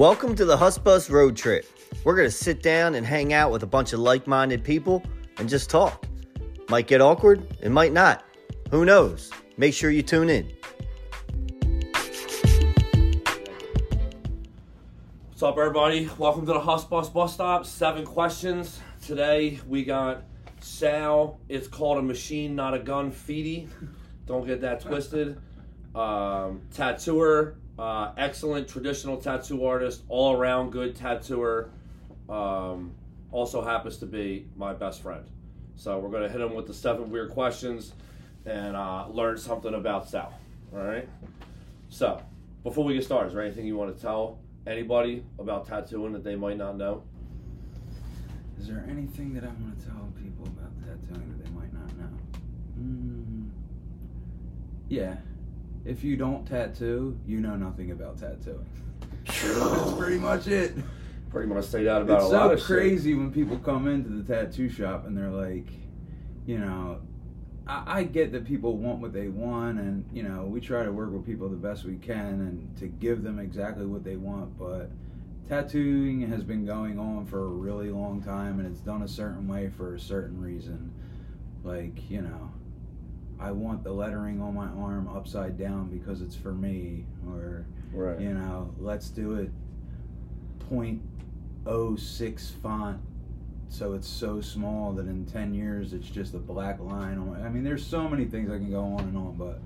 Welcome to the Husbus Road Trip. We're going to sit down and hang out with a bunch of like minded people and just talk. Might get awkward, it might not. Who knows? Make sure you tune in. What's up, everybody? Welcome to the Hus Bus Bus Stop. Seven questions. Today we got Sal. It's called a machine, not a gun. Ffiti. Don't get that twisted. Um, tattooer, uh, excellent traditional tattoo artist, all around good tattooer. Um, also happens to be my best friend. So we're gonna hit him with the seven weird questions and uh, learn something about Sal. All right. So before we get started, is there anything you want to tell anybody about tattooing that they might not know? Is there anything that I want to tell people about tattooing that they might not know? Mm, yeah. If you don't tattoo, you know nothing about tattooing. That's pretty much it. Pretty much say that about it's a lot so of shit. It's so crazy when people come into the tattoo shop and they're like, you know, I, I get that people want what they want, and you know, we try to work with people the best we can and to give them exactly what they want. But tattooing has been going on for a really long time, and it's done a certain way for a certain reason. Like, you know, I want the lettering on my arm upside down because it's for me, or Right. you know, let's do it 0.06 font so it's so small that in 10 years it's just a black line on my, I mean there's so many things I can go on and on but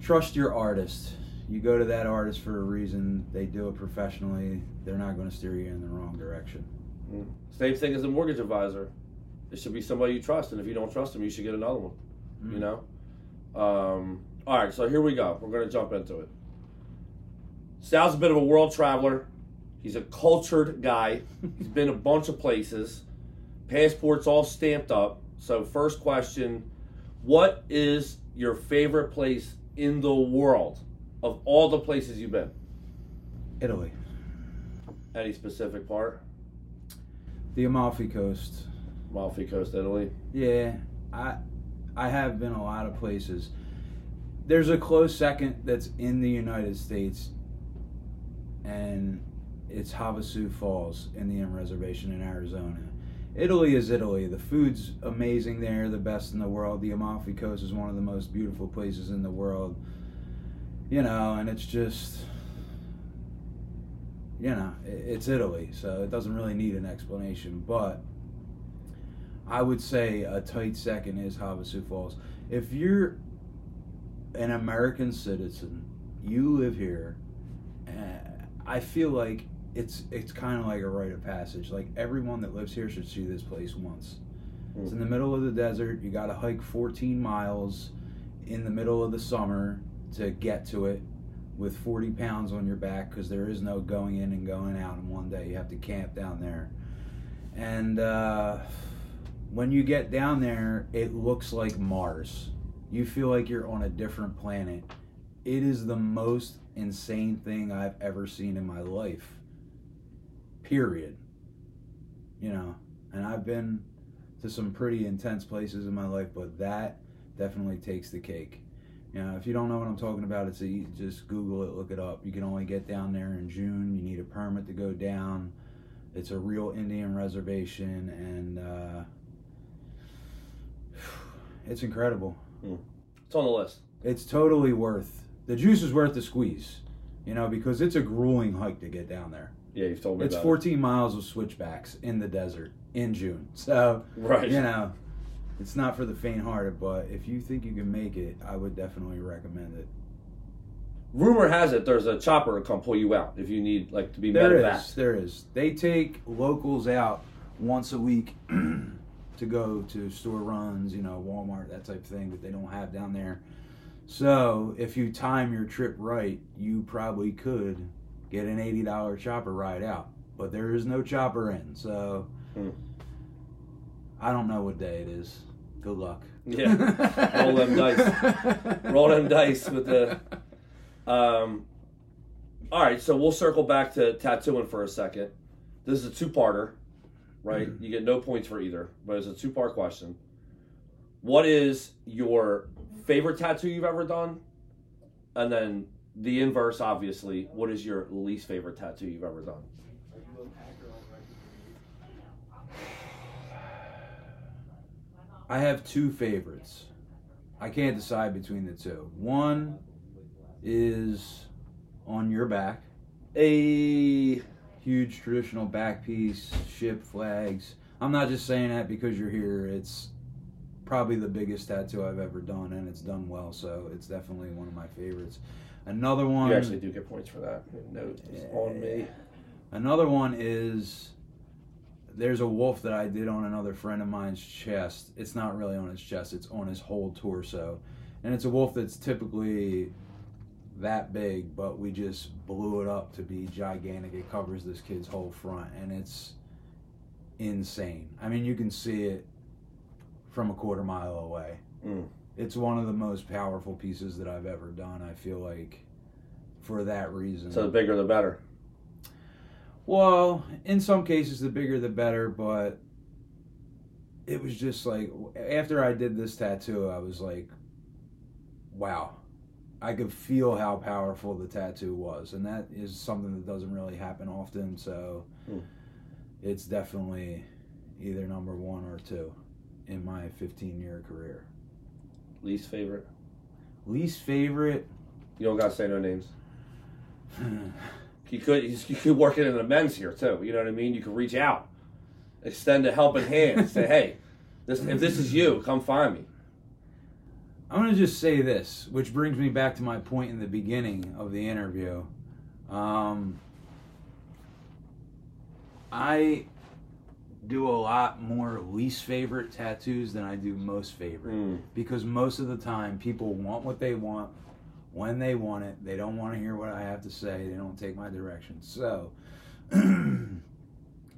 trust your artist you go to that artist for a reason they do it professionally they're not going to steer you in the wrong direction Mm. Same thing as a mortgage advisor. It should be somebody you trust, and if you don't trust them, you should get another one. You Mm. know. Um, all right, so here we go. We're gonna jump into it. Sal's a bit of a world traveler. He's a cultured guy. He's been a bunch of places. Passports all stamped up. So first question: What is your favorite place in the world of all the places you've been? Italy Any specific part? the Amalfi Coast Amalfi Coast, Italy. Yeah, I I have been a lot of places. There's a close second that's in the United States, and it's Havasu Falls Indian Reservation in Arizona. Italy is Italy. The food's amazing there, the best in the world. The Amalfi Coast is one of the most beautiful places in the world. You know, and it's just you know, it's Italy, so it doesn't really need an explanation, but I would say a tight second is Havasu Falls. If you're an American citizen, you live here, uh, I feel like it's it's kind of like a rite of passage. Like everyone that lives here should see this place once. It's in the middle of the desert. You got to hike 14 miles in the middle of the summer to get to it with 40 pounds on your back because there is no going in and going out in one day. You have to camp down there. And uh, when you get down there, it looks like Mars. You feel like you're on a different planet. It is the most insane thing I've ever seen in my life. Period. You know, and I've been to some pretty intense places in my life, but that definitely takes the cake. You know, if you don't know what I'm talking about, it's just Google it, look it up. You can only get down there in June. You need a permit to go down. It's a real Indian reservation, and uh, it's incredible. Hmm. It's on the list. It's totally worth the juice is worth the squeeze. You know, because it's a grueling hike to get down there. Yeah, you've told me It's about 14 miles of switchbacks in the desert in June. So. Right. you know, it's not for the faint-hearted, but if you think you can make it, I would definitely recommend it. Rumor has it there's a chopper to come pull you out if you need like to be There medevaced. is, there is. They take locals out once a week to go to store runs, you know, Walmart, that type of thing that they don't have down there. So, if you time your trip right, you probably could get an $80 chopper ride out. But there is no chopper in, so Hmm. I don't know what day it is. Good luck. Yeah. Roll them dice. Roll them dice with the. Um, all right, so we'll circle back to tattooing for a second. This is a two-parter, right? Mm-hmm. You get no points for either, but it's a two-part question. What is your favorite tattoo you've ever done? And then the inverse, obviously. What is your least favorite tattoo you've ever done? I have two favorites. I can't decide between the two. One is on your back, A huge traditional back piece, ship flags. I'm not just saying that because you're here. It's probably the biggest tattoo I've ever done, and it's done well, so it's definitely one of my favorites. Another one. you actually do get points for that. Note is on me. Another one is there's a wolf that I did on another friend of mine's chest. It's not really on his chest, it's on his whole torso. And it's a wolf that's typically that big, but we just blew it up to be gigantic. It covers this kid's whole front and it's insane. I mean, you can see it from a quarter mile away. Mm. It's one of the most powerful pieces that I've ever done. I feel like for that reason. So the bigger the better. Well, in some cases, the bigger the better, but it was just like after I did this tattoo, I was like, wow. I could feel how powerful the tattoo was, and that is something that doesn't really happen often. So Hmm. it's definitely either number one or two in my 15 year career. Least favorite. Least favorite. You don't gotta say no names. You could you could work it in the men's here too. You know what I mean? You could reach out, extend a helping hand. say, hey, this if this is you, come find me. I'm going to just say this, which brings me back to my point in the beginning of the interview. Um, I do a lot more least favorite tattoos than I do most favorite Mm. because most of the time people want what they want when they want it. They don't want to hear what I have to say. They don't take my direction. So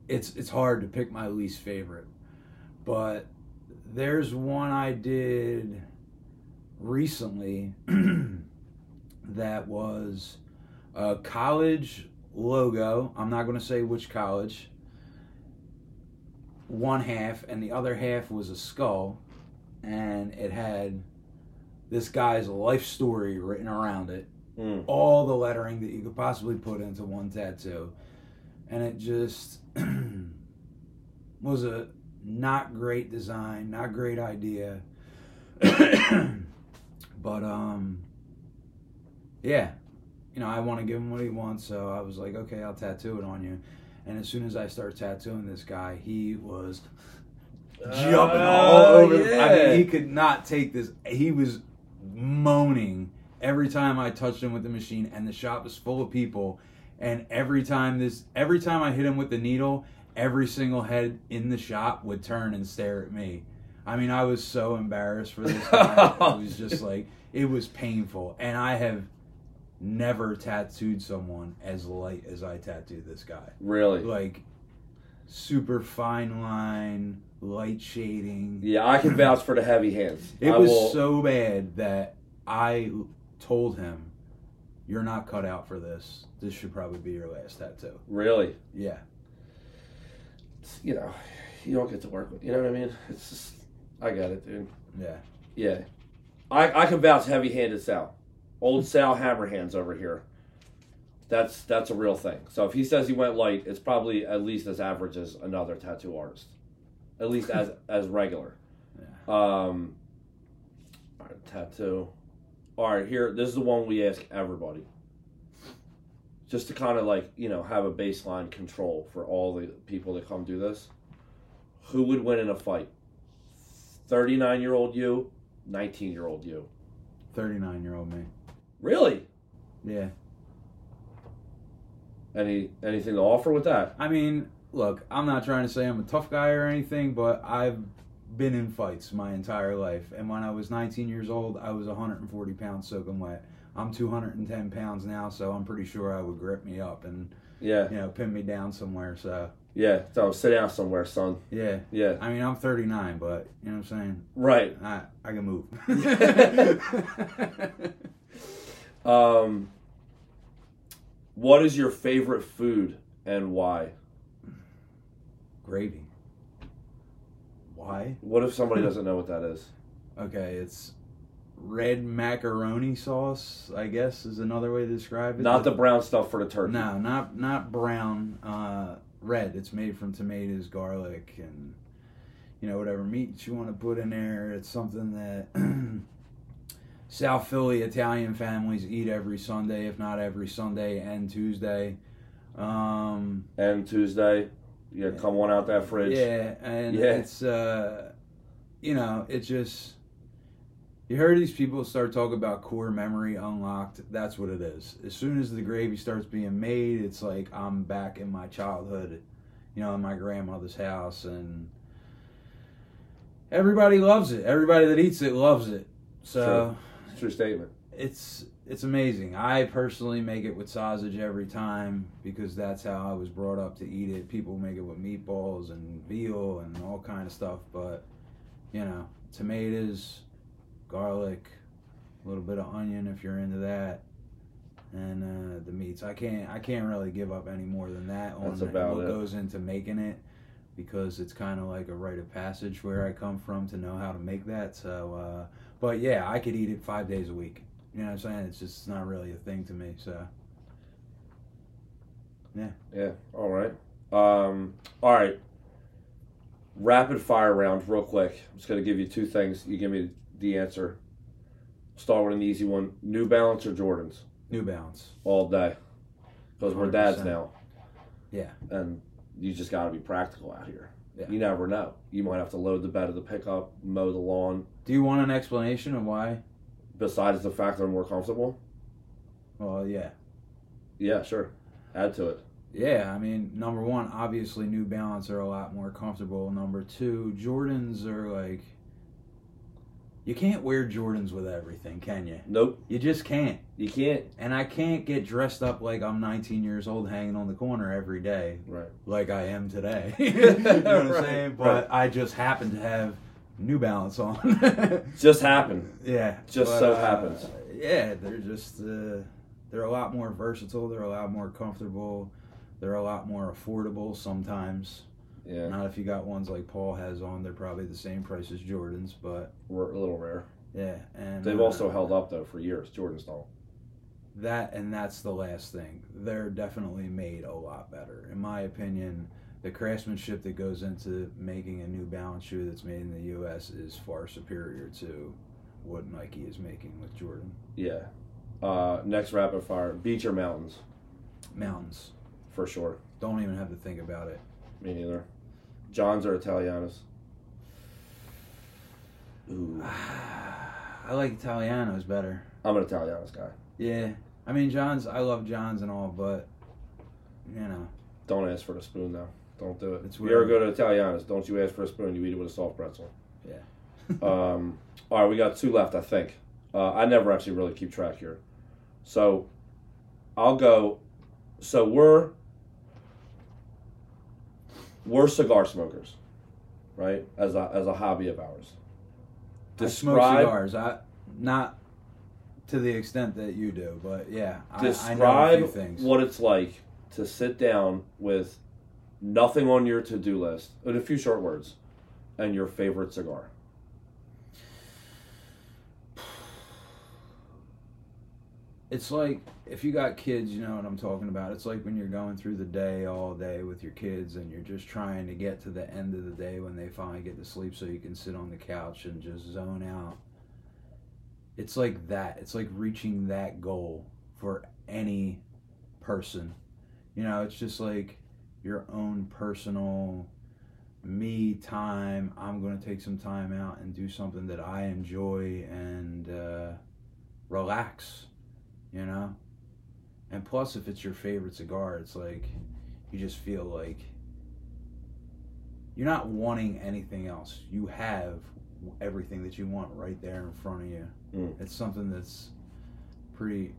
it's it's hard to pick my least favorite. But there's one I did recently that was a college logo. I'm not going to say which college. One half, and the other half was a skull, and it had this guy's life story written around it. Mm. All the lettering that you could possibly put into one tattoo. And it just was a not great design, not great idea. but um yeah, you know, I want to give him what he wants, so I was like, okay, I'll tattoo it on you. And as soon as I start tattooing this guy, he was jumping all Oh, over. the- I mean, he could not take this. He was moaning every time I touched him with the machine, and the shop was full of people. And every time this, every time I hit him with the needle, every single head in the shop would turn and stare at me. I mean, I was so embarrassed for this guy. it was just like it was painful, and I have never tattooed someone as light as I tattooed this guy Really? like super fine line, light shading. Yeah, I can vouch for the heavy hands. It I was will- so bad that I told him, "You're not cut out for this. This should probably be your last tattoo." really. Yeah, You know, you don't get to work with. You know what I mean? It's just, I got it, dude. yeah. Yeah, I I can vouch heavy-handed Sal, old Sal Hammer hands over here. That's that's a real thing. So if he says he went light, it's probably at least as average as another tattoo artist, at least as as regular. Um, all right, tattoo. All right, here. This is the one we ask everybody. Just to kind of like you know have a baseline control for all the people that come do this. Who would win in a fight? Thirty-nine year old you, nineteen year old you. Thirty-nine year old me. Really? Yeah. Any anything to offer with that? I mean, look, I'm not trying to say I'm a tough guy or anything, but I've been in fights my entire life. And when I was 19 years old, I was 140 pounds soaking wet. I'm 210 pounds now, so I'm pretty sure I would grip me up and Yeah, you know pin me down somewhere. So yeah. So sit down somewhere, son. yeah, Yeah, I mean I'm 39, but you know what I'm saying. right. I I can move. Um, what is your favorite food and why? Gravy. Why? What if somebody doesn't know what that is? Okay, it's red macaroni sauce. I guess is another way to describe it. Not the brown stuff for the turkey. no, not not brown. Uh, red. It's made from tomatoes, garlic, and you know whatever meat you want to put in there. It's something that South Philly Italian families eat every Sunday, if not every Sunday and Tuesday. Um, And Tuesday, yeah, come on out that fridge. yeah, and Yeah. it's uh, you know, it just you heard these people start talking about core memory unlocked. That's what it is. As soon as the gravy starts being made, it's like I'm back in my childhood, you know, in my grandmother's house, and everybody loves it. Everybody that eats it loves it. So True statement. it's it's amazing. I personally make it with sausage every time because that's how I was brought up to eat it. People make it with meatballs and veal and all kind of stuff, but you know, tomatoes, garlic, a little bit of onion if you're into that, and uh, the meats. I can't I can't really give up any more than that on That's about what it. goes into making it because it's kind of like a rite of passage where I come from to know how to make that. So, uh, but yeah, I could eat it five days a week. You know what I'm saying? It's just not really a thing to me. So Yeah. Yeah. All right. Um. All right. Rapid fire round, real quick. I'm just gonna give you two things. You give me the answer. Start with an easy one. New Balance or Jordans? New Balance. All day. Because we're dads now. Yeah. And you just got to be practical out here. Yeah. You never know. You might have to load the bed of the pickup, mow the lawn. Do you want an explanation of why? Besides the fact they're more comfortable. Well, yeah. Yeah, sure. Add to it. Yeah, I mean, number one, obviously New Balance are a lot more comfortable. Number two, Jordans are like you can't wear Jordans with everything, can you? Nope. You just can't. You can't. And I can't get dressed up like I'm 19 years old hanging on the corner every day Right. like I am today. you know what I'm Right, saying? right. But I just happen to have New Balance on. Just happened. yeah. Just but, so uh, happens. Yeah, they're just uh, they're a lot more versatile. They're a lot more comfortable. They're a lot more affordable sometimes. Yeah. Not if you got ones like Paul has on. They're probably the same price as Jordans, but We're a little rare. yeah. And They've uh, also held up though for years. Jordans don't. that, and that's the last thing. They're definitely made a lot better, in my opinion. The craftsmanship that goes into making a New Balance shoe that's made in the U.S. is far superior to what Nike is making with Jordan. Yeah. Uh, next rapid fire: beach or mountains? Mountains. For sure. Don't even have to think about it. Me neither. Johns or Italianos? Ooh. I like Italianos better. I'm an Italianos guy. Yeah. I mean, John's, I love John's and all, but, you know, Don't ask for the spoon though. Don't do it. It's if you ever weird. go to Italianos, don't you ask for a spoon. You eat it with a soft pretzel. Yeah. um, all right, we got two left, I think. Uh, I never actually really keep track here. So I'll go. So we're we're cigar smokers, right? As a as a hobby of ours. I smoke cigars. I, not to the extent that you do, but yeah. I, I know a describe few things. what it's like to sit down with nothing on your to-do list in a few short words and your favorite cigar it's like if you got kids, you know what I'm talking about. It's like when you're going through the day all day with your kids and you're just trying to get to the end of the day when they finally get to sleep so you can sit on the couch and just zone out. It's like that. It's like reaching that goal for any person. You know, it's just like your own personal me time. I'm going to take some time out and do something that I enjoy and uh, relax you know? And plus if it's your favorite cigar it's like you just feel like you're not wanting anything else. You have everything that you want right there in front of you. Mm. it's something that's pretty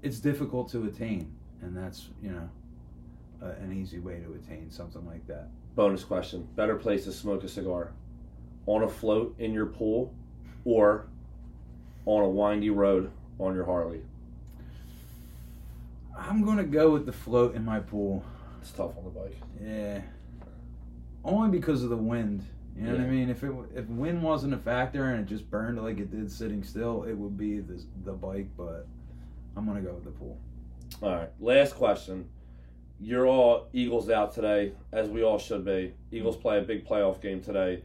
it's difficult to attain and that's you know a, an easy way to attain something like that. Bonus question. Better place to smoke a cigar on a float in your pool or on a windy road on your harley i'm gonna go with the float in my pool it's tough on the bike Yeah. Only because of the wind. You know what I mean? If it if wind wasn't a factor and it just burned like it did sitting still, it would be the the bike. But I'm gonna go with the pool. All right, last question. You're all Eagles out today, as we all should be. Eagles play a big playoff game today.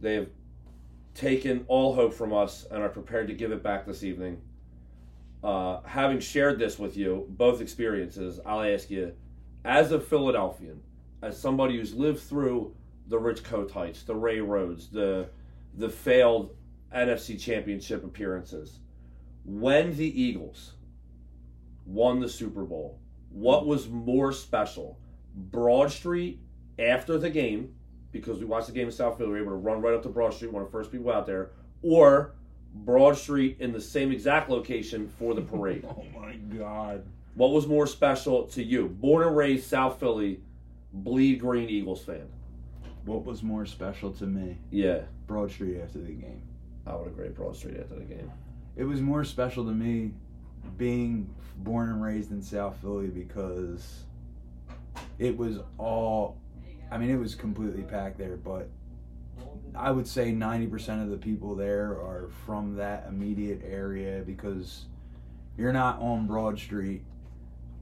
They've taken all hope from us and are prepared to give it back this evening. Uh, having shared this with you, both experiences, I'll ask you, as a Philadelphian, as somebody who's lived through the Rich Kotites, the Ray Rhodes, the the failed NFC Championship appearances, when the Eagles won the Super Bowl, what was more special? Broad Street after the game, because we watched the game in South Philly, we were able to run right up to Broad Street, one of the first people out there, or Broad Street in the same exact location for the parade. Oh my god! what was more special to you? Born and raised South Philly, bleed green Eagles fan. What was more special to me? Yeah, Broad Street after the game. I would agree. Broad Street after the game. It was more special to me being born and raised in South Philly because it was all I mean it was completely packed there, but I would say 90% of the people there are from that immediate area because you're not on Broad Street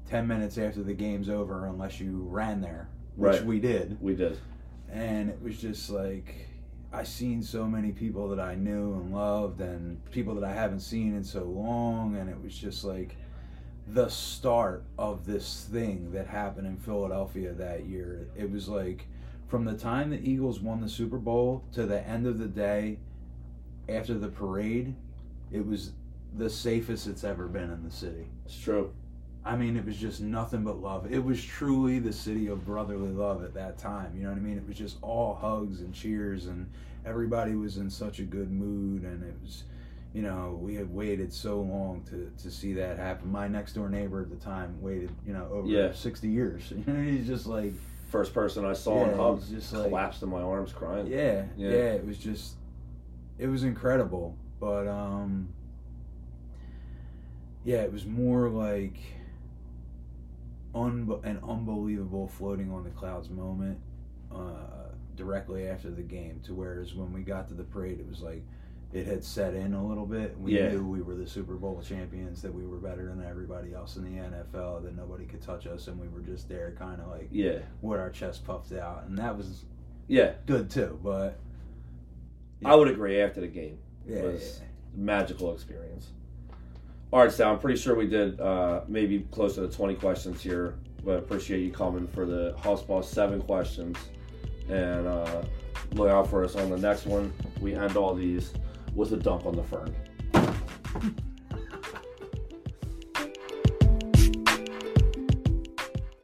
10 minutes after the game's over unless you ran there, which Right. we did We did. and it was just like I seen so many people that I knew and loved and people that I haven't seen in so long and it was just like the start of this thing that happened in Philadelphia that year. It was like from the time the Eagles won the Super Bowl to the end of the day after the parade, it was the safest it's ever been in the city. It's true. I mean, it was just nothing but love. It was truly the city of brotherly love at that time. You know what I mean? It was just all hugs and cheers, and everybody was in such a good mood. And it was, you know, we had waited so long to, to see that happen. My next door neighbor at the time waited, you know, over Yeah. 60 years. You know, he's just like, First person I saw Yeah, in it's just like- collapsed in my arms crying. yeah, Yeah. yeah, it was just, it was incredible. But, um, yeah, it was more like un- an unbelievable floating on the clouds moment uh, directly after the game. To whereas when we got to the parade, it was like it had set in a little bit. We Yeah. knew we were the Super Bowl champions, that we were better than everybody else in the NFL, that nobody could touch us, and we were just there, kind of like Yeah. with our chest puffed out, and that was Yeah. good too. But I would agree after the game. yeah, was magical experience. All right, Sal. I'm pretty sure we did uh, maybe closer to 20 questions here, but appreciate you coming for the House Boss seven questions, and uh, look out for us on the next one. We end all these with a dunk on the fern.